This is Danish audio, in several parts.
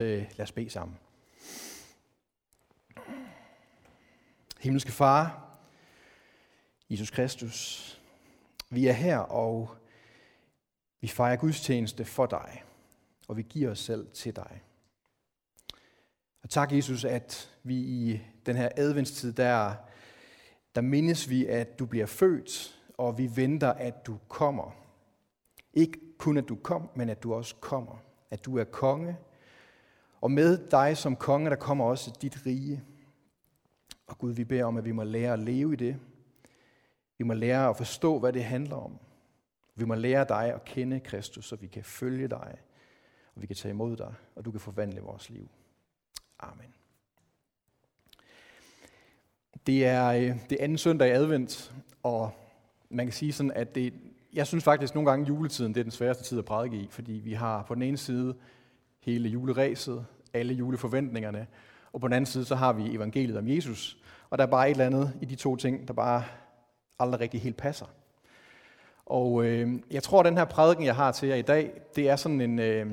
Øh, lad os bede sammen. Himmelske Far, Jesus Kristus, vi er her, og vi fejrer gudstjeneste for dig, og vi giver os selv til dig. Og tak, Jesus, at vi i den her adventstid, der, der mindes vi, at du bliver født, og vi venter, at du kommer. Ikke kun, at du kom, men at du også kommer. At du er konge, og med dig som konge, der kommer også dit rige. Og Gud, vi beder om, at vi må lære at leve i det. Vi må lære at forstå, hvad det handler om. Vi må lære dig at kende Kristus, så vi kan følge dig, og vi kan tage imod dig, og du kan forvandle vores liv. Amen. Det er øh, det anden søndag i advent, og man kan sige sådan, at det, jeg synes faktisk nogle gange juletiden, det er den sværeste tid at prædike i, fordi vi har på den ene side hele juleræset, alle juleforventningerne, og på den anden side så har vi evangeliet om Jesus, og der er bare et eller andet i de to ting, der bare aldrig rigtig helt passer. Og øh, jeg tror, at den her prædiken, jeg har til jer i dag, det er sådan en... Øh,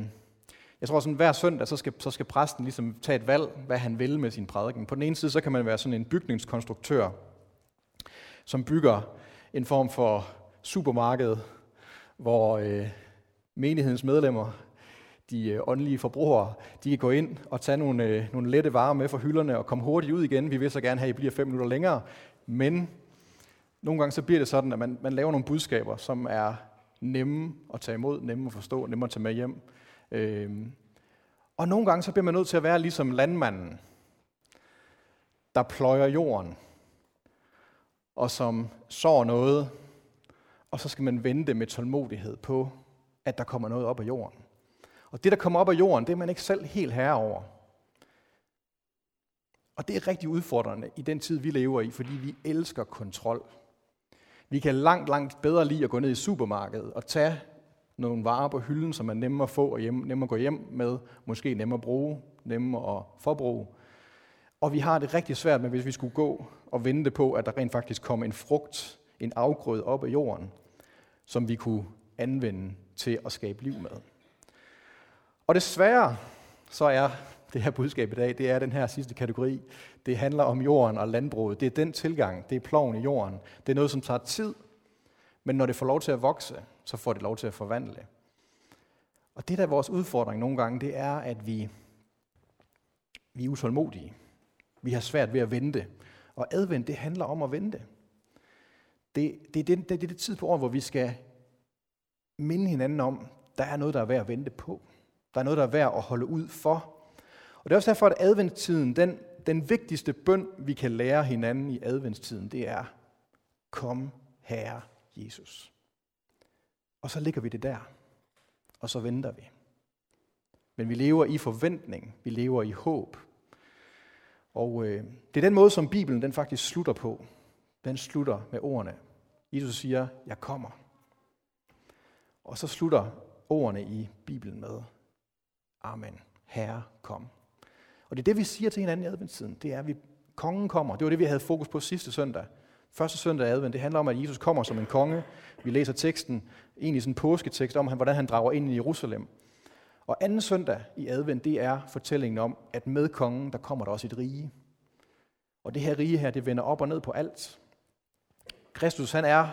jeg tror, sådan hver søndag, så skal, så skal præsten ligesom tage et valg, hvad han vil med sin prædiken. På den ene side, så kan man være sådan en bygningskonstruktør, som bygger en form for supermarked, hvor øh, menighedens medlemmer de øh, åndelige forbrugere, de kan gå ind og tage nogle, øh, nogle lette varer med fra hylderne og komme hurtigt ud igen. Vi vil så gerne have, at I bliver fem minutter længere. Men nogle gange så bliver det sådan, at man, man laver nogle budskaber, som er nemme at tage imod, nemme at forstå, nemme at tage med hjem. Øhm, og nogle gange så bliver man nødt til at være ligesom landmanden, der pløjer jorden, og som sår noget, og så skal man vente med tålmodighed på, at der kommer noget op af jorden. Og det, der kommer op af jorden, det er man ikke selv helt herre over. Og det er rigtig udfordrende i den tid, vi lever i, fordi vi elsker kontrol. Vi kan langt, langt bedre lide at gå ned i supermarkedet og tage nogle varer på hylden, som er nemme at få og hjem, nemme at gå hjem med, måske nemme at bruge, nemme at forbruge. Og vi har det rigtig svært med, hvis vi skulle gå og vente på, at der rent faktisk kom en frugt, en afgrød op af jorden, som vi kunne anvende til at skabe liv med. Og desværre så er det her budskab i dag, det er den her sidste kategori. Det handler om jorden og landbruget. Det er den tilgang, det er ploven i jorden. Det er noget, som tager tid, men når det får lov til at vokse, så får det lov til at forvandle. Og det, der er vores udfordring nogle gange, det er, at vi, vi er utålmodige. Vi har svært ved at vente. Og advent, det handler om at vente. Det, det, er det, det er det tid på året, hvor vi skal minde hinanden om, der er noget, der er værd at vente på. Der er noget, der er værd at holde ud for. Og det er også derfor, at adventstiden, den, den vigtigste bøn, vi kan lære hinanden i adventstiden, det er, kom Herre Jesus. Og så ligger vi det der, og så venter vi. Men vi lever i forventning, vi lever i håb. Og øh, det er den måde, som Bibelen den faktisk slutter på. Den slutter med ordene. Jesus siger, jeg kommer. Og så slutter ordene i Bibelen med, Amen. Herre, kom. Og det er det, vi siger til hinanden i adventstiden. Det er, at vi, kongen kommer. Det var det, vi havde fokus på sidste søndag. Første søndag i advent, det handler om, at Jesus kommer som en konge. Vi læser teksten, egentlig sådan en påsketekst om, hvordan han drager ind i Jerusalem. Og anden søndag i advent, det er fortællingen om, at med kongen, der kommer der også et rige. Og det her rige her, det vender op og ned på alt. Kristus, han er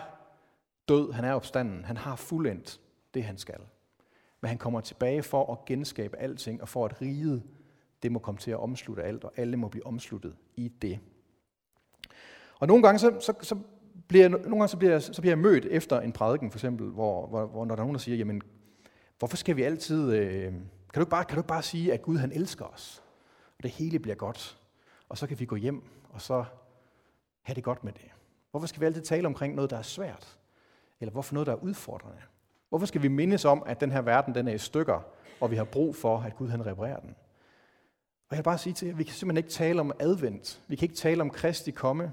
død, han er opstanden, han har fuldendt det, han skal. Men han kommer tilbage for at genskabe alting, og for at riget, det må komme til at omslutte alt, og alle må blive omsluttet i det. Og nogle gange, så, så, så bliver, nogle gange så bliver, så bliver jeg mødt efter en prædiken, for eksempel, hvor, hvor, hvor når der er nogen, der siger, jamen, hvorfor skal vi altid, øh, kan, du ikke bare, kan du ikke bare sige, at Gud han elsker os, og det hele bliver godt, og så kan vi gå hjem, og så have det godt med det. Hvorfor skal vi altid tale omkring noget, der er svært? Eller hvorfor noget, der er udfordrende? Hvorfor skal vi mindes om, at den her verden den er i stykker, og vi har brug for, at Gud han reparerer den? Og jeg vil bare sige til jer, vi kan simpelthen ikke tale om advent. Vi kan ikke tale om Kristi komme,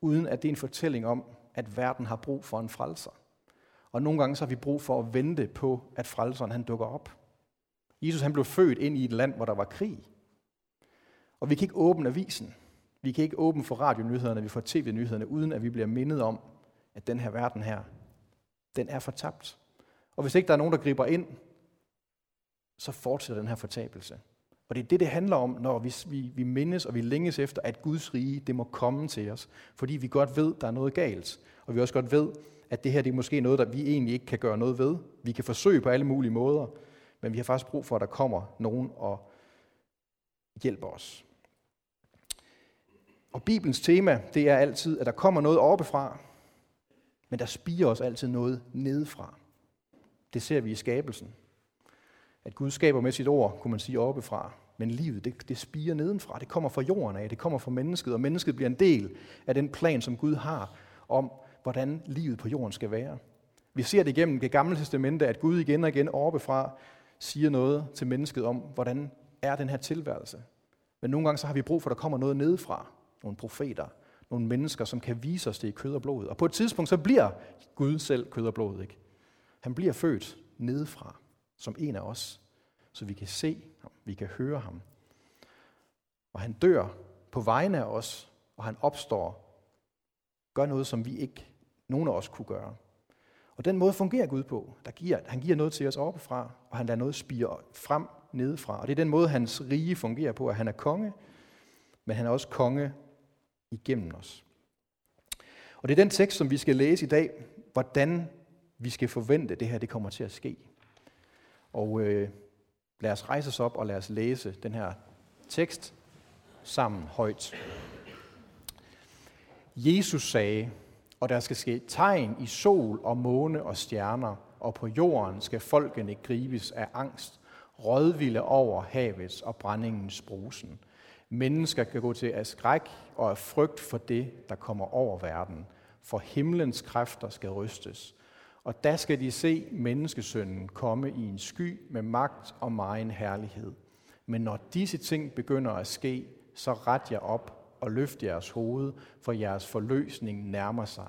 uden at det er en fortælling om, at verden har brug for en frelser. Og nogle gange så har vi brug for at vente på, at frelseren han dukker op. Jesus han blev født ind i et land, hvor der var krig. Og vi kan ikke åbne avisen. Vi kan ikke åbne for radionyhederne, vi får tv-nyhederne, uden at vi bliver mindet om, at den her verden her, den er fortabt. Og hvis ikke der er nogen, der griber ind, så fortsætter den her fortabelse. Og det er det, det handler om, når vi, vi, vi mindes og vi længes efter, at Guds rige, det må komme til os. Fordi vi godt ved, der er noget galt. Og vi også godt ved, at det her det er måske noget, der vi egentlig ikke kan gøre noget ved. Vi kan forsøge på alle mulige måder, men vi har faktisk brug for, at der kommer nogen og hjælper os. Og Bibelens tema, det er altid, at der kommer noget oppefra, men der spiger også altid noget nedefra. Det ser vi i skabelsen. At Gud skaber med sit ord, kunne man sige, oppefra. Men livet, det, det spiger nedenfra. Det kommer fra jorden af. Det kommer fra mennesket. Og mennesket bliver en del af den plan, som Gud har om, hvordan livet på jorden skal være. Vi ser det igennem det gamle testamente, at Gud igen og igen oppefra siger noget til mennesket om, hvordan er den her tilværelse. Men nogle gange så har vi brug for, at der kommer noget nedefra. Nogle profeter, nogle mennesker, som kan vise os det i kød og blod. Og på et tidspunkt, så bliver Gud selv kød og blod. Ikke? Han bliver født nedefra, som en af os, så vi kan se ham, vi kan høre ham. Og han dør på vegne af os, og han opstår, gør noget, som vi ikke, nogen af os kunne gøre. Og den måde fungerer Gud på. Der giver, han giver noget til os oppefra, og han lader noget spire frem nedefra. Og det er den måde, hans rige fungerer på, at han er konge, men han er også konge igennem os. Og det er den tekst, som vi skal læse i dag, hvordan vi skal forvente, at det her det kommer til at ske. Og øh, lad os rejse os op og lad os læse den her tekst sammen højt. Jesus sagde, og der skal ske tegn i sol og måne og stjerner, og på jorden skal folkene gribes af angst, rådvilde over havets og brændingens brusen. Mennesker kan gå til af skræk og af frygt for det, der kommer over verden, for himlens kræfter skal rystes. Og der skal de se menneskesønnen komme i en sky med magt og megen herlighed. Men når disse ting begynder at ske, så ret jer op og løft jeres hoved, for jeres forløsning nærmer sig.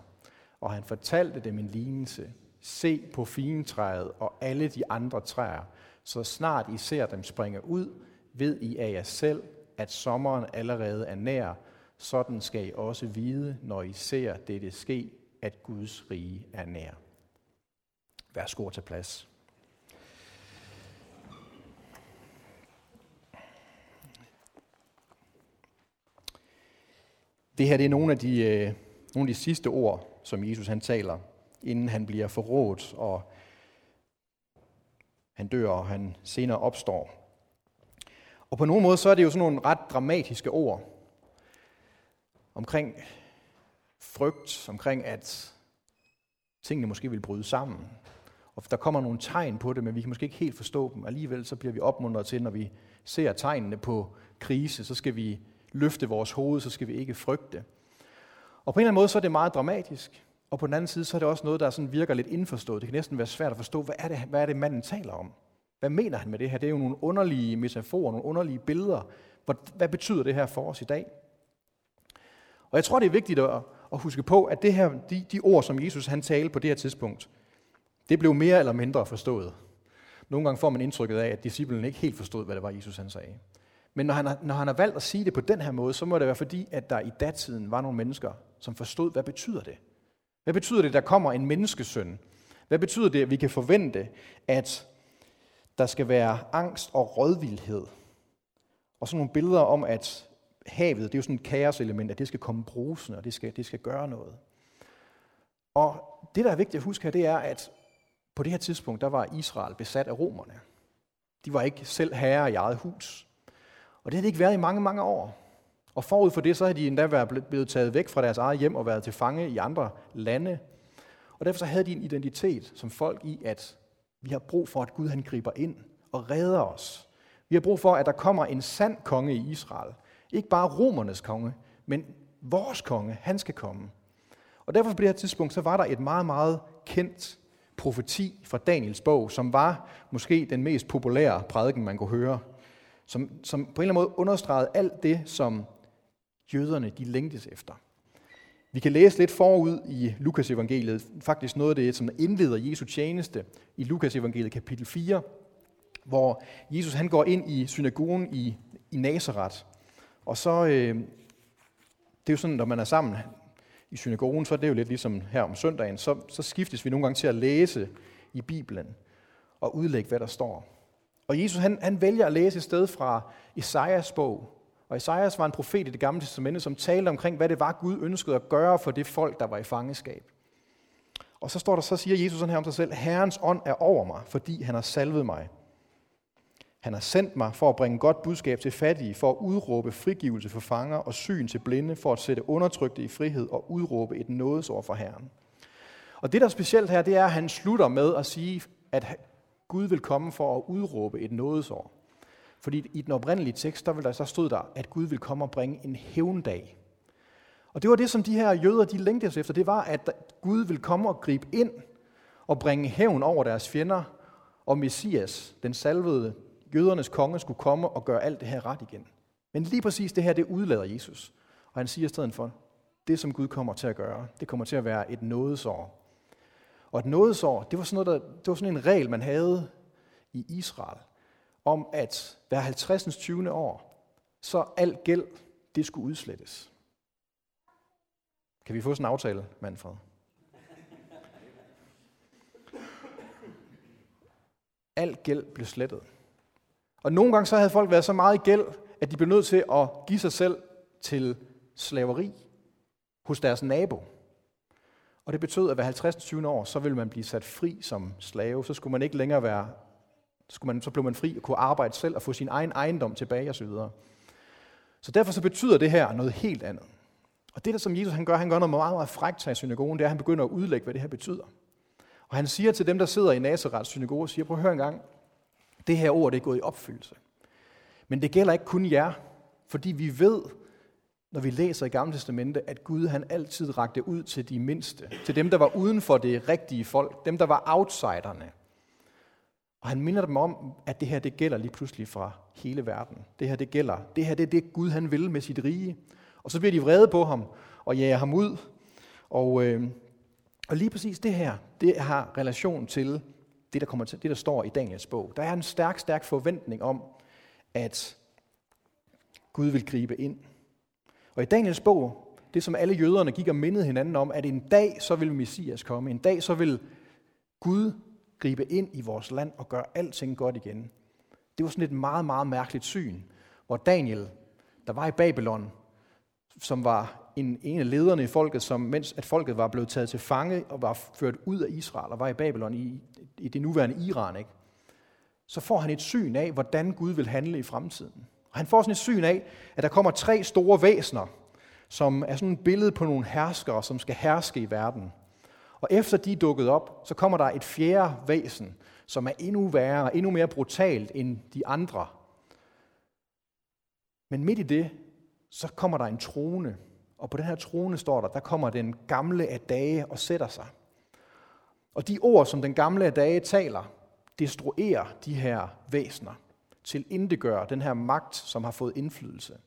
Og han fortalte dem en lignelse. Se på fintræet og alle de andre træer, så snart I ser dem springe ud, ved I af jer selv, at sommeren allerede er nær. Sådan skal I også vide, når I ser dette ske, at Guds rige er nær. Værsgo til plads. Det her det er nogle af de, øh, nogle af de sidste ord, som Jesus han taler, inden han bliver forrådt, og han dør, og han senere opstår. Og på nogen måde så er det jo sådan nogle ret dramatiske ord omkring frygt, omkring at tingene måske vil bryde sammen. Og der kommer nogle tegn på det, men vi kan måske ikke helt forstå dem. Alligevel så bliver vi opmuntret til, når vi ser tegnene på krise, så skal vi løfte vores hoved, så skal vi ikke frygte. Og på en eller anden måde så er det meget dramatisk. Og på den anden side så er det også noget, der sådan virker lidt indforstået. Det kan næsten være svært at forstå, hvad er det, hvad er det manden taler om? Hvad mener han med det her? Det er jo nogle underlige metaforer, nogle underlige billeder. Hvad betyder det her for os i dag? Og jeg tror, det er vigtigt at, at huske på, at det her, de, de ord, som Jesus han talte på det her tidspunkt, det blev mere eller mindre forstået. Nogle gange får man indtrykket af, at disciplen ikke helt forstod, hvad det var, Jesus han sagde. Men når han, har, når han har valgt at sige det på den her måde, så må det være fordi, at der i datiden var nogle mennesker, som forstod, hvad betyder det? Hvad betyder det, der kommer en menneskesøn? Hvad betyder det, at vi kan forvente, at der skal være angst og rådvildhed? Og sådan nogle billeder om, at havet, det er jo sådan et kaoselement, at det skal komme brusende, og det skal, det skal gøre noget. Og det, der er vigtigt at huske her, det er, at på det her tidspunkt, der var Israel besat af romerne. De var ikke selv herre i eget hus. Og det havde de ikke været i mange, mange år. Og forud for det, så havde de endda været blevet taget væk fra deres eget hjem og været til fange i andre lande. Og derfor så havde de en identitet som folk i, at vi har brug for, at Gud han griber ind og redder os. Vi har brug for, at der kommer en sand konge i Israel. Ikke bare romernes konge, men vores konge, han skal komme. Og derfor på det her tidspunkt, så var der et meget, meget kendt profeti fra Daniels bog, som var måske den mest populære prædiken, man kunne høre, som, som på en eller anden måde understregede alt det, som jøderne de længtes efter. Vi kan læse lidt forud i Lukas evangeliet, faktisk noget af det, som indleder Jesu tjeneste i Lukas evangeliet kapitel 4, hvor Jesus han går ind i synagogen i, i Nazareth. Og så, øh, det er jo sådan, når man er sammen i synagogen, så er det jo lidt ligesom her om søndagen, så, så skiftes vi nogle gange til at læse i Bibelen og udlægge, hvad der står. Og Jesus han, han vælger at læse et sted fra Esajas bog. Og Esajas var en profet i det gamle testamente, som talte omkring, hvad det var, Gud ønskede at gøre for det folk, der var i fangeskab. Og så står der, så siger Jesus sådan her om sig selv, Herrens ånd er over mig, fordi han har salvet mig. Han har sendt mig for at bringe godt budskab til fattige, for at udråbe frigivelse for fanger og syn til blinde, for at sætte undertrykte i frihed og udråbe et nådesår for Herren. Og det, der er specielt her, det er, at han slutter med at sige, at Gud vil komme for at udråbe et nådesår. Fordi i den oprindelige tekst, der, vil der så stod der, at Gud vil komme og bringe en hævndag. Og det var det, som de her jøder, de længtes efter. Det var, at Gud vil komme og gribe ind og bringe hævn over deres fjender, og Messias, den salvede jødernes konge, skulle komme og gøre alt det her ret igen. Men lige præcis det her, det udlader Jesus. Og han siger i stedet for, det som Gud kommer til at gøre, det kommer til at være et nådesår. Og et nådesår, det var sådan, noget, der, det var sådan en regel, man havde i Israel, om at hver 50. 20. år, så al gæld, det skulle udslettes. Kan vi få sådan en aftale, Manfred? Al gæld blev slettet. Og nogle gange så havde folk været så meget i gæld, at de blev nødt til at give sig selv til slaveri hos deres nabo. Og det betød, at hver 50. 20. år, så ville man blive sat fri som slave. Så skulle man ikke længere være, skulle man, så blev man fri og kunne arbejde selv og få sin egen ejendom tilbage osv. Så, så derfor så betyder det her noget helt andet. Og det, der som Jesus han gør, han gør noget meget, meget frækt i synagogen, det er, at han begynder at udlægge, hvad det her betyder. Og han siger til dem, der sidder i Nazareth synagoge, siger, prøv at høre en gang, det her ord det er gået i opfyldelse. Men det gælder ikke kun jer, fordi vi ved, når vi læser i Gamle Testamente, at Gud han altid rakte ud til de mindste, til dem, der var uden for det rigtige folk, dem, der var outsiderne. Og han minder dem om, at det her det gælder lige pludselig fra hele verden. Det her det gælder. Det her det er det, Gud han vil med sit rige. Og så bliver de vrede på ham og jager ham ud. Og, øh, og lige præcis det her, det har relation til det, der, kommer til, det, der står i Daniels bog. Der er en stærk, stærk forventning om, at Gud vil gribe ind. Og i Daniels bog, det som alle jøderne gik og mindede hinanden om, at en dag så vil Messias komme. En dag så vil Gud gribe ind i vores land og gøre alting godt igen. Det var sådan et meget, meget mærkeligt syn, hvor Daniel, der var i Babylon, som var en, en af lederne i folket, som mens at folket var blevet taget til fange og var ført ud af Israel og var i Babylon i, i det nuværende Iran, ikke? så får han et syn af, hvordan Gud vil handle i fremtiden. Og han får sådan et syn af, at der kommer tre store væsener, som er sådan et billede på nogle herskere, som skal herske i verden. Og efter de er dukket op, så kommer der et fjerde væsen, som er endnu værre, endnu mere brutalt end de andre. Men midt i det, så kommer der en trone, og på den her trone står der, der kommer den gamle af dage og sætter sig. Og de ord, som den gamle af dage taler, destruerer de her væsener, til indegør den her magt, som har fået indflydelse.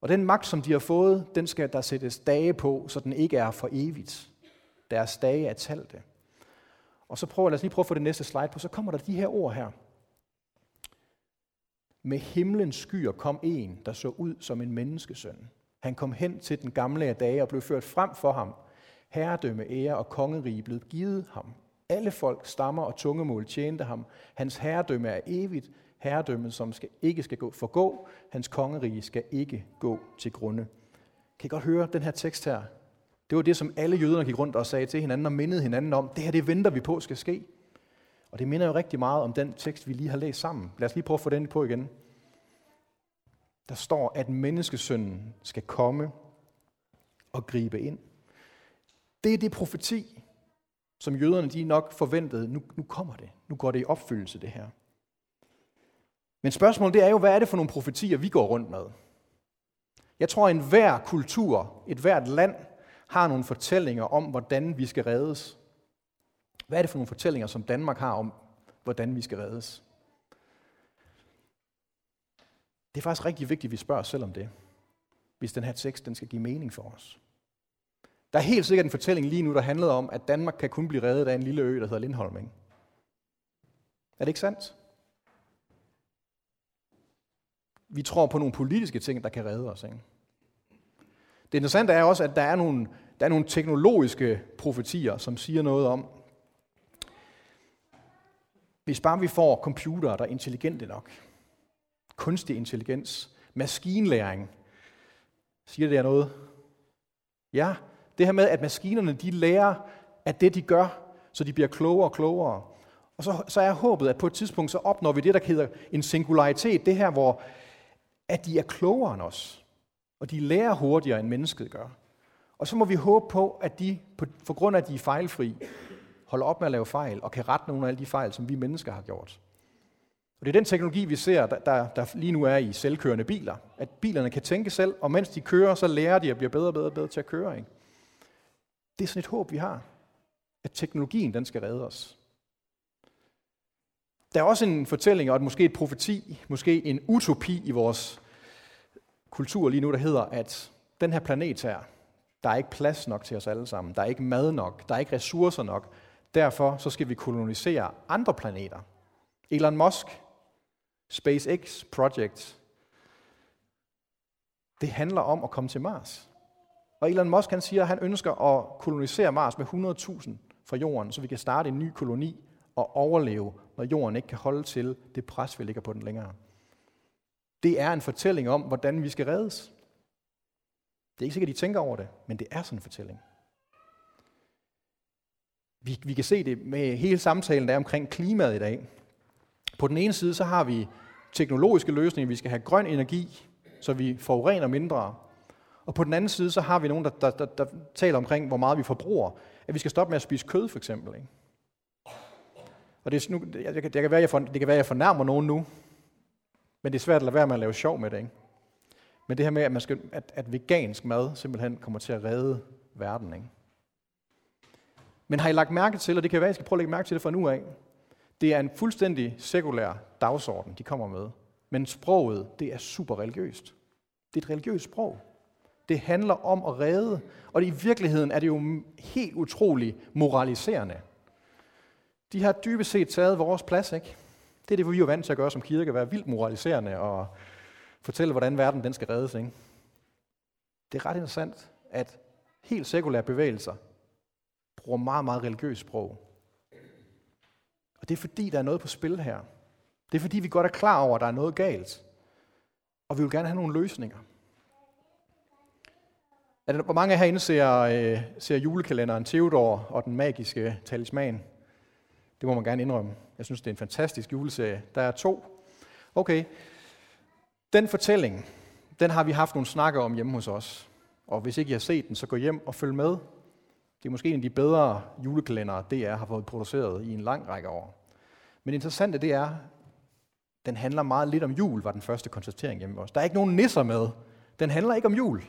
Og den magt, som de har fået, den skal der sættes dage på, så den ikke er for evigt. Deres dage er talte. Og så prøver, lad os lige prøve at få det næste slide på, så kommer der de her ord her. Med himlens skyer kom en, der så ud som en menneskesøn. Han kom hen til den gamle af dage og blev ført frem for ham. Herredømme, ære og kongerige blev givet ham. Alle folk, stammer og tungemål tjente ham. Hans herredømme er evigt. Herredømmet, som skal, ikke skal gå forgå. Hans kongerige skal ikke gå til grunde. Kan I godt høre den her tekst her? Det var det, som alle jøderne gik rundt og sagde til hinanden og mindede hinanden om. Det her, det venter vi på skal ske. Og det minder jo rigtig meget om den tekst, vi lige har læst sammen. Lad os lige prøve at få den på igen. Der står, at menneskesønnen skal komme og gribe ind. Det er det profeti, som jøderne de nok forventede. Nu, nu kommer det. Nu går det i opfyldelse, det her. Men spørgsmålet det er jo, hvad er det for nogle profetier, vi går rundt med? Jeg tror, at enhver kultur, et hvert land, har nogle fortællinger om, hvordan vi skal reddes. Hvad er det for nogle fortællinger, som Danmark har om, hvordan vi skal reddes? Det er faktisk rigtig vigtigt, at vi spørger os selv om det, hvis den her tekst den skal give mening for os. Der er helt sikkert en fortælling lige nu, der handler om, at Danmark kan kun blive reddet af en lille ø, der hedder Lindholm. Ikke? Er det ikke sandt? Vi tror på nogle politiske ting, der kan redde os. Ikke? Det interessante er også, at der er nogle, der er nogle teknologiske profetier, som siger noget om, Hvis bare vi får computere, der er intelligente nok, kunstig intelligens, maskinlæring, siger det jer noget? Ja, det her med, at maskinerne de lærer at det, de gør, så de bliver klogere og klogere. Og så, så er håbet, at på et tidspunkt, så opnår vi det, der hedder en singularitet. Det her, hvor at de er klogere end os. Og de lærer hurtigere, end mennesket gør. Og så må vi håbe på, at de, på, for grund af, at de er fejlfri, holder op med at lave fejl, og kan rette nogle af alle de fejl, som vi mennesker har gjort. Og det er den teknologi, vi ser, der, der, der lige nu er i selvkørende biler. At bilerne kan tænke selv, og mens de kører, så lærer de at blive bedre og bedre, bedre til at køre. Ikke? Det er sådan et håb, vi har. At teknologien, den skal redde os. Der er også en fortælling, og måske et profeti, måske en utopi i vores kultur lige nu, der hedder, at den her planet her, der er ikke plads nok til os alle sammen. Der er ikke mad nok. Der er ikke ressourcer nok. Derfor så skal vi kolonisere andre planeter. Elon Musk, SpaceX Project, det handler om at komme til Mars. Og Elon Musk han siger, at han ønsker at kolonisere Mars med 100.000 fra jorden, så vi kan starte en ny koloni og overleve, når jorden ikke kan holde til det pres, vi ligger på den længere. Det er en fortælling om, hvordan vi skal reddes. Det er ikke sikkert, at I tænker over det, men det er sådan en fortælling. Vi, vi kan se det med hele samtalen, der er omkring klimaet i dag. På den ene side, så har vi teknologiske løsninger. Vi skal have grøn energi, så vi forurener mindre. Og på den anden side, så har vi nogen, der, der, der, der taler omkring, hvor meget vi forbruger. At vi skal stoppe med at spise kød, for eksempel. Ikke? Og det, er, nu, det, det, kan være, jeg for, det kan være, jeg fornærmer nogen nu, men det er svært at lade være med at lave sjov med det. Ikke? Men det her med, at, man skal, at, at vegansk mad simpelthen kommer til at redde verden. Ikke? Men har I lagt mærke til, og det kan være, at I skal prøve at lægge mærke til det fra nu af, det er en fuldstændig sekulær dagsorden, de kommer med. Men sproget, det er super religiøst. Det er et religiøst sprog. Det handler om at redde, og i virkeligheden er det jo helt utroligt moraliserende. De har dybest set taget vores plads, ikke? Det er det, vi er vant til at gøre som kirke, at være vildt moraliserende og fortælle, hvordan verden den skal reddes. Ikke? Det er ret interessant, at helt sekulære bevægelser bruger meget, meget religiøst sprog. Og det er fordi, der er noget på spil her. Det er fordi, vi godt er klar over, at der er noget galt. Og vi vil gerne have nogle løsninger. Hvor mange herinde ser, øh, ser julekalenderen Theodor og den magiske talisman? Det må man gerne indrømme. Jeg synes, det er en fantastisk juleserie. Der er to. Okay. Den fortælling, den har vi haft nogle snakker om hjemme hos os. Og hvis ikke I har set den, så gå hjem og følg med. Det er måske en af de bedre julekalendere, DR har fået produceret i en lang række år. Men interessant det er, den handler meget lidt om jul, var den første konstatering hjemme hos os. Der er ikke nogen nisser med. Den handler ikke om jul.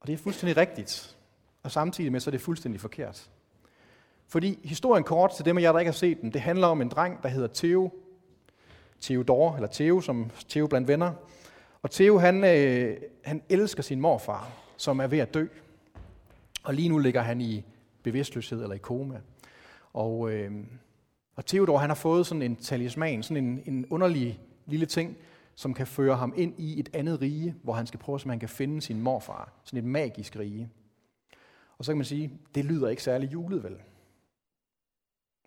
Og det er fuldstændig rigtigt. Og samtidig med, så er det fuldstændig forkert. Fordi historien kort til dem af jer, der ikke har set den, det handler om en dreng, der hedder Theo. Theodor, eller Theo, som Theo blandt venner. Og Theo, han, øh, han elsker sin morfar, som er ved at dø. Og lige nu ligger han i bevidstløshed eller i koma. Og, øh, og Theodor, han har fået sådan en talisman, sådan en, en underlig lille ting, som kan føre ham ind i et andet rige, hvor han skal prøve, om han kan finde sin morfar. Sådan et magisk rige. Og så kan man sige, det lyder ikke særlig julet, vel?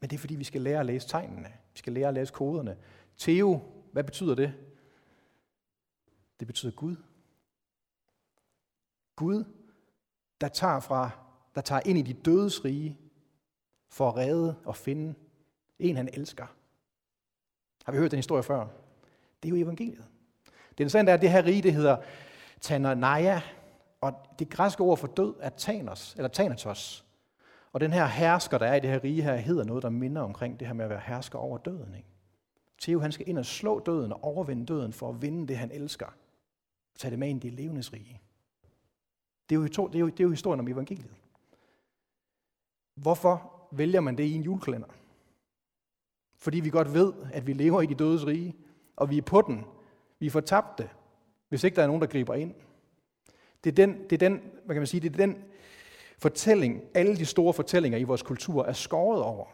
Men det er fordi, vi skal lære at læse tegnene. Vi skal lære at læse koderne. Theo, hvad betyder det? Det betyder Gud. Gud, der tager, fra, der tager ind i de dødes rige for at redde og finde en, han elsker. Har vi hørt den historie før? Det er jo evangeliet. Det interessante er, at det her rige, det hedder Tananaya, og det græske ord for død er Thanos, eller Thanatos. Og den her hersker, der er i det her rige her, hedder noget, der minder omkring det her med at være hersker over døden. Ikke? Theo, han skal ind og slå døden og overvinde døden for at vinde det, han elsker. Og tage det med ind i det levendes rige. Det er, jo, det, er jo, det er jo historien om evangeliet. Hvorfor vælger man det i en julekalender? Fordi vi godt ved, at vi lever i de dødes rige, og vi er på den. Vi er fortabte, hvis ikke der er nogen, der griber ind. Det er den, det er den, hvad kan man sige, det er den fortælling, alle de store fortællinger i vores kultur er skåret over.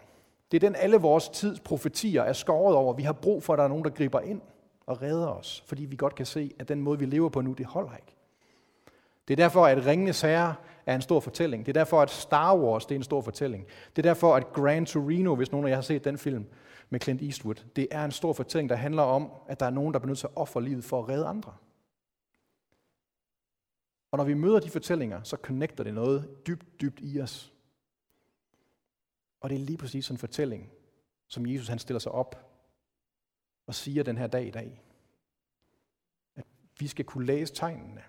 Det er den, alle vores tids profetier er skåret over. Vi har brug for, at der er nogen, der griber ind og redder os, fordi vi godt kan se, at den måde, vi lever på nu, det holder ikke. Det er derfor, at Ringenes Herre er en stor fortælling. Det er derfor, at Star Wars det er en stor fortælling. Det er derfor, at Gran Torino, hvis nogen af jer har set den film med Clint Eastwood, det er en stor fortælling, der handler om, at der er nogen, der bliver nødt til at ofre livet for at redde andre. Og når vi møder de fortællinger, så connecter det noget dybt, dybt i os. Og det er lige præcis sådan en fortælling, som Jesus han stiller sig op og siger den her dag i dag. At vi skal kunne læse tegnene.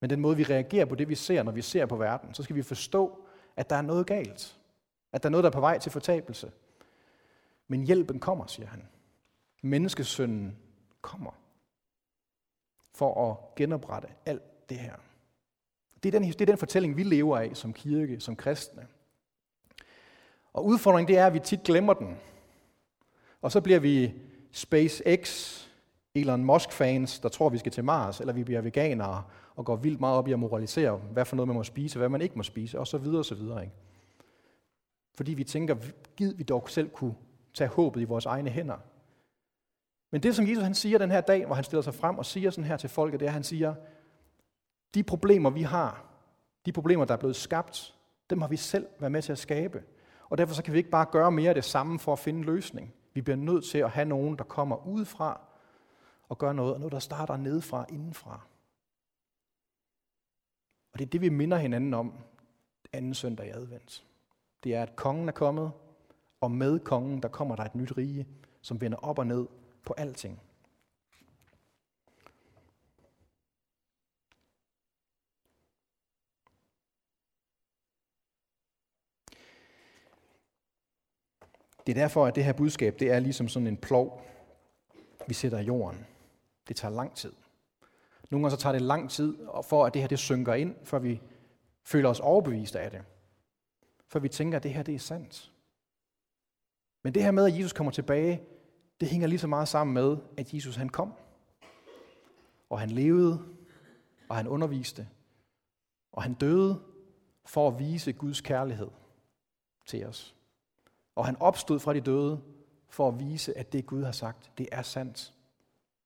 Men den måde, vi reagerer på det, vi ser, når vi ser på verden, så skal vi forstå, at der er noget galt. At der er noget, der er på vej til fortabelse. Men hjælpen kommer, siger han. Menneskesønnen kommer for at genoprette alt det her. Det er, den, det er den fortælling, vi lever af som kirke, som kristne. Og udfordringen det er, at vi tit glemmer den. Og så bliver vi SpaceX, Elon Musk-fans, der tror, vi skal til Mars, eller vi bliver veganere og går vildt meget op i at moralisere, hvad for noget man må spise, hvad man ikke må spise, og så videre og så videre. Ikke? Fordi vi tænker, gid vi dog selv kunne tage håbet i vores egne hænder. Men det, som Jesus han siger den her dag, hvor han stiller sig frem og siger sådan her til folket, det er, at han siger, de problemer, vi har, de problemer, der er blevet skabt, dem har vi selv været med til at skabe. Og derfor så kan vi ikke bare gøre mere af det samme for at finde en løsning. Vi bliver nødt til at have nogen, der kommer udefra og gør noget, og noget, der starter nedefra, indenfra. Og det er det, vi minder hinanden om anden søndag i advent. Det er, at kongen er kommet, og med kongen, der kommer der et nyt rige, som vender op og ned på alting. Det er derfor, at det her budskab, det er ligesom sådan en plov, vi sætter i jorden. Det tager lang tid. Nogle gange så tager det lang tid, for at det her det synker ind, før vi føler os overbevist af det. For vi tænker, at det her det er sandt. Men det her med, at Jesus kommer tilbage, det hænger lige så meget sammen med, at Jesus han kom. Og han levede, og han underviste, og han døde for at vise Guds kærlighed til os. Og han opstod fra de døde for at vise, at det Gud har sagt, det er sandt.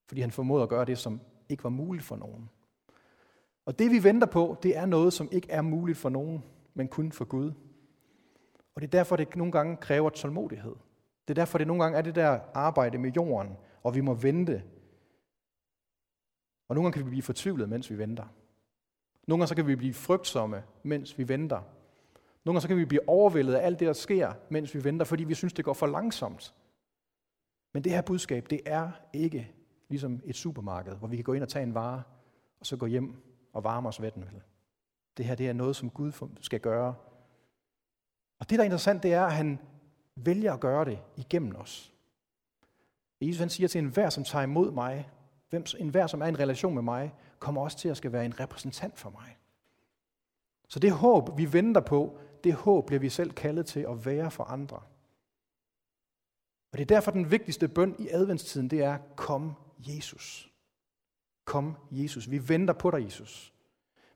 Fordi han formåede at gøre det, som ikke var muligt for nogen. Og det vi venter på, det er noget, som ikke er muligt for nogen, men kun for Gud. Og det er derfor, det nogle gange kræver tålmodighed. Det er derfor, det nogle gange er det der arbejde med jorden, og vi må vente. Og nogle gange kan vi blive fortvivlet, mens vi venter. Nogle gange så kan vi blive frygtsomme, mens vi venter. Nogle gange så kan vi blive overvældet af alt det, der sker, mens vi venter, fordi vi synes, det går for langsomt. Men det her budskab, det er ikke ligesom et supermarked, hvor vi kan gå ind og tage en vare, og så gå hjem og varme os ved den. Vel? Det her det er noget, som Gud skal gøre. Og det, der er interessant, det er, at han vælger at gøre det igennem os. Jesus han siger til enhver, som tager imod mig, hvem, enhver, som er i en relation med mig, kommer også til at skal være en repræsentant for mig. Så det håb, vi venter på, det håb bliver vi selv kaldet til at være for andre. Og det er derfor den vigtigste bøn i adventstiden, det er, kom Jesus. Kom Jesus. Vi venter på dig, Jesus.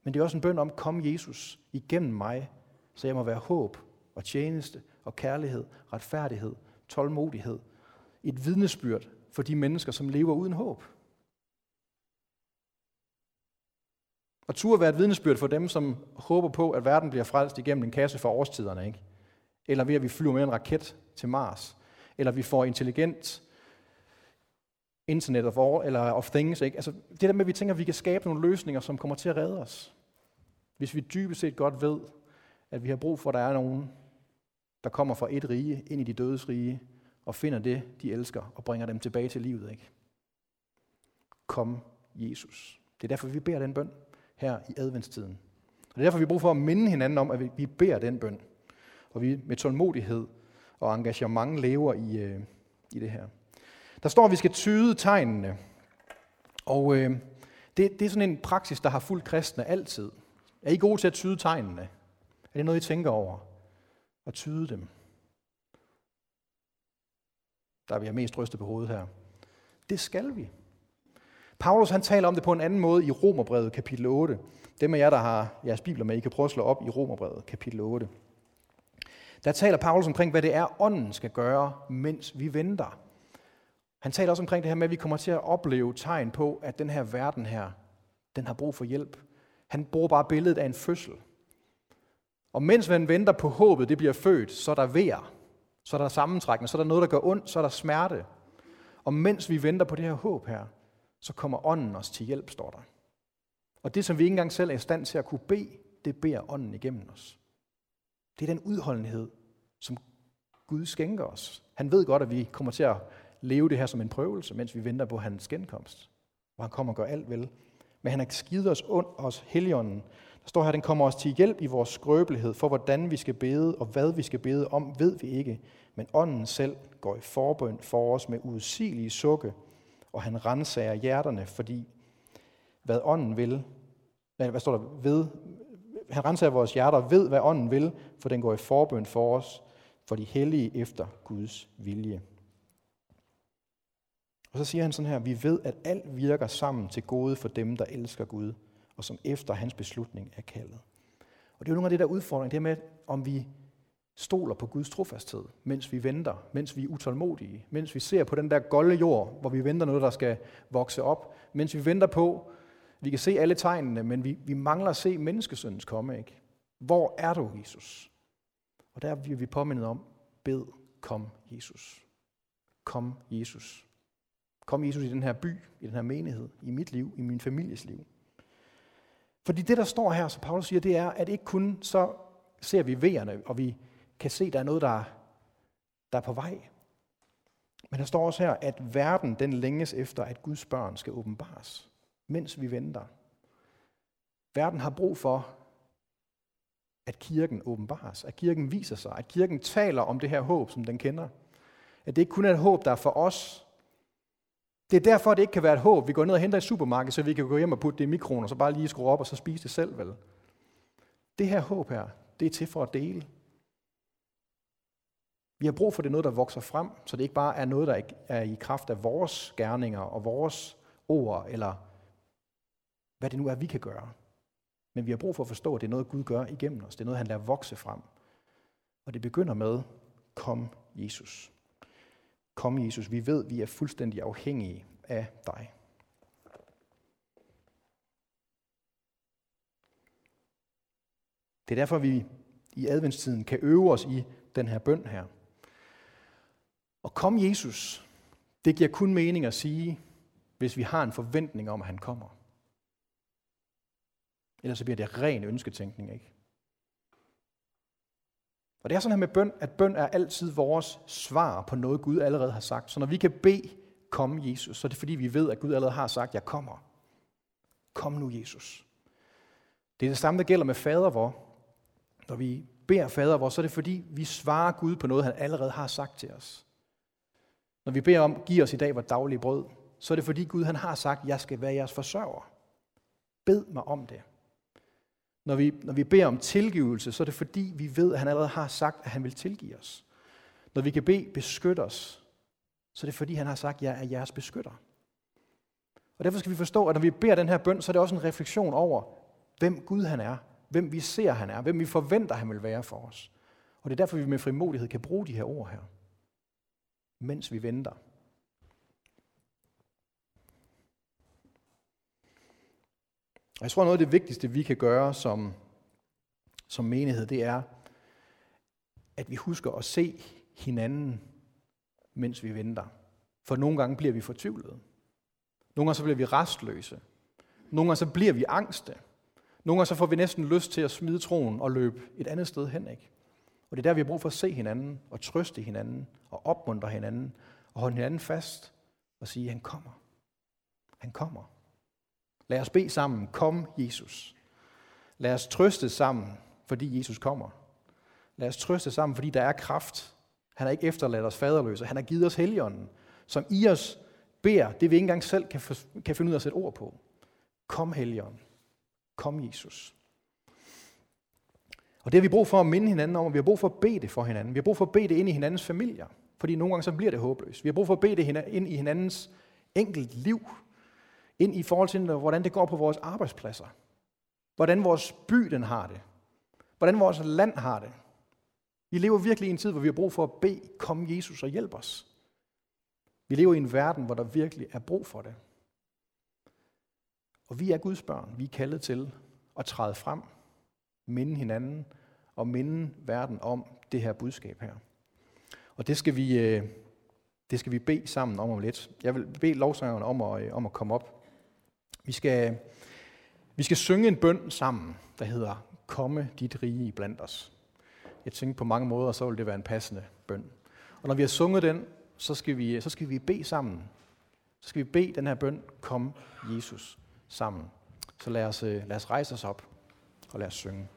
Men det er også en bøn om, kom Jesus igennem mig, så jeg må være håb og tjeneste og kærlighed, retfærdighed, tålmodighed. Et vidnesbyrd for de mennesker, som lever uden håb. Og tur være et vidnesbyrd for dem, som håber på, at verden bliver frelst igennem en kasse for årstiderne, ikke? Eller ved, at vi flyver med en raket til Mars. Eller vi får intelligent internet of, all, eller of things. Ikke? Altså, det der med, at vi tænker, at vi kan skabe nogle løsninger, som kommer til at redde os. Hvis vi dybest set godt ved, at vi har brug for, at der er nogen, der kommer fra et rige ind i de dødes rige, og finder det, de elsker, og bringer dem tilbage til livet. Ikke? Kom, Jesus. Det er derfor, vi beder den bøn her i adventstiden. Og det er derfor, vi har brug for at minde hinanden om, at vi beder den bøn. Og vi med tålmodighed og engagement lever i, øh, i det her. Der står, at vi skal tyde tegnene. Og øh, det, det er sådan en praksis, der har fulgt kristne altid. Er I gode til at tyde tegnene? Er det noget, I tænker over? At tyde dem? Der vil jeg mest ryste på hovedet her. Det skal vi. Paulus han taler om det på en anden måde i Romerbrevet kapitel 8. Dem af jer, der har jeres bibler med, I kan prøve at slå op i Romerbrevet kapitel 8. Der taler Paulus omkring, hvad det er, ånden skal gøre, mens vi venter. Han taler også omkring det her med, at vi kommer til at opleve tegn på, at den her verden her, den har brug for hjælp. Han bruger bare billedet af en fødsel. Og mens man venter på håbet, det bliver født, så er der vejr, så er der sammentrækning, så er der noget, der gør ondt, så er der smerte. Og mens vi venter på det her håb her, så kommer ånden os til hjælp, står der. Og det, som vi ikke engang selv er i stand til at kunne bede, det beder ånden igennem os. Det er den udholdenhed, som Gud skænker os. Han ved godt, at vi kommer til at leve det her som en prøvelse, mens vi venter på hans genkomst. Hvor han kommer og gør alt vel. Men han har skidt os ond, os heligånden. Der står her, den kommer os til hjælp i vores skrøbelighed, for hvordan vi skal bede, og hvad vi skal bede om, ved vi ikke. Men ånden selv går i forbøn for os med udsigelige sukke, og han renser hjerterne, fordi hvad ånden vil, hvad står der, ved, han renser vores hjerter og ved, hvad ånden vil, for den går i forbøn for os, for de hellige efter Guds vilje. Og så siger han sådan her, vi ved, at alt virker sammen til gode for dem, der elsker Gud, og som efter hans beslutning er kaldet. Og det er jo nogle af det der udfordring, det med, om vi stoler på Guds trofasthed, mens vi venter, mens vi er utålmodige, mens vi ser på den der golde jord, hvor vi venter noget, der skal vokse op, mens vi venter på, vi kan se alle tegnene, men vi, vi mangler at se menneskesøndens komme. Ikke? Hvor er du, Jesus? Og der bliver vi påmindet om, bed, kom, Jesus. Kom, Jesus. Kom, Jesus, i den her by, i den her menighed, i mit liv, i min families liv. Fordi det, der står her, så Paulus siger, det er, at ikke kun så ser vi vejerne, og vi kan se, at der er noget, der, der er på vej. Men der står også her, at verden den længes efter, at Guds børn skal åbenbares, mens vi venter. Verden har brug for, at kirken åbenbares, at kirken viser sig, at kirken taler om det her håb, som den kender. At det ikke kun er et håb, der er for os. Det er derfor, det ikke kan være et håb, vi går ned og henter i supermarkedet, så vi kan gå hjem og putte det i mikroen, og så bare lige skrue op og så spise det selv, vel? Det her håb her, det er til for at dele. Vi har brug for, det noget, der vokser frem, så det ikke bare er noget, der er i kraft af vores gerninger og vores ord, eller hvad det nu er, vi kan gøre. Men vi har brug for at forstå, at det er noget, Gud gør igennem os. Det er noget, han lader vokse frem. Og det begynder med, kom Jesus. Kom Jesus, vi ved, vi er fuldstændig afhængige af dig. Det er derfor, vi i adventstiden kan øve os i den her bøn her. Og kom Jesus, det giver kun mening at sige, hvis vi har en forventning om, at han kommer. Ellers så bliver det ren ønsketænkning, ikke? Og det er sådan her med bøn, at bøn er altid vores svar på noget, Gud allerede har sagt. Så når vi kan bede, kom Jesus, så er det fordi, vi ved, at Gud allerede har sagt, jeg kommer. Kom nu, Jesus. Det er det samme, der gælder med fader vor. Når vi beder fader vor, så er det fordi, vi svarer Gud på noget, han allerede har sagt til os. Når vi beder om, giv os i dag vores daglige brød, så er det fordi Gud han har sagt, jeg skal være jeres forsørger. Bed mig om det. Når vi, når vi beder om tilgivelse, så er det fordi, vi ved, at han allerede har sagt, at han vil tilgive os. Når vi kan bede, beskyt os, så er det fordi, han har sagt, at jeg er jeres beskytter. Og derfor skal vi forstå, at når vi beder den her bøn, så er det også en refleksion over, hvem Gud han er, hvem vi ser han er, hvem vi forventer, han vil være for os. Og det er derfor, vi med frimodighed kan bruge de her ord her, mens vi venter. Jeg tror, noget af det vigtigste, vi kan gøre som, som menighed, det er, at vi husker at se hinanden, mens vi venter. For nogle gange bliver vi fortvivlede. Nogle gange så bliver vi restløse. Nogle gange så bliver vi angste. Nogle gange så får vi næsten lyst til at smide troen og løbe et andet sted hen. Ikke? Og det er der, vi har brug for at se hinanden, og trøste hinanden, og opmuntre hinanden, og holde hinanden fast, og sige, han kommer. Han kommer. Lad os bede sammen, kom Jesus. Lad os trøste sammen, fordi Jesus kommer. Lad os trøste sammen, fordi der er kraft. Han har ikke efterladt os faderløse. Han har givet os heligånden, som i os beder, det vi ikke engang selv kan, kan finde ud af at sætte ord på. Kom heligånden. Kom Jesus. Og det har vi brug for at minde hinanden om, og vi har brug for at bede det for hinanden. Vi har brug for at bede det ind i hinandens familier, fordi nogle gange så bliver det håbløst. Vi har brug for at bede det ind i hinandens enkelt liv, ind i forhold til, hvordan det går på vores arbejdspladser. Hvordan vores by den har det. Hvordan vores land har det. Vi lever virkelig i en tid, hvor vi har brug for at bede, kom Jesus og hjælp os. Vi lever i en verden, hvor der virkelig er brug for det. Og vi er Guds børn. Vi er kaldet til at træde frem, minde hinanden og minde verden om det her budskab her. Og det skal vi, øh, det skal vi bede sammen om om lidt. Jeg vil bede lovsangerne om at, øh, om at komme op. Vi skal, vi skal synge en bøn sammen, der hedder, komme dit rige blandt os. Jeg tænker på mange måder, så vil det være en passende bøn. Og når vi har sunget den, så skal vi, så skal vi bede sammen. Så skal vi bede den her bøn, kom Jesus, sammen. Så lad os, øh, lad os rejse os op og lad os synge.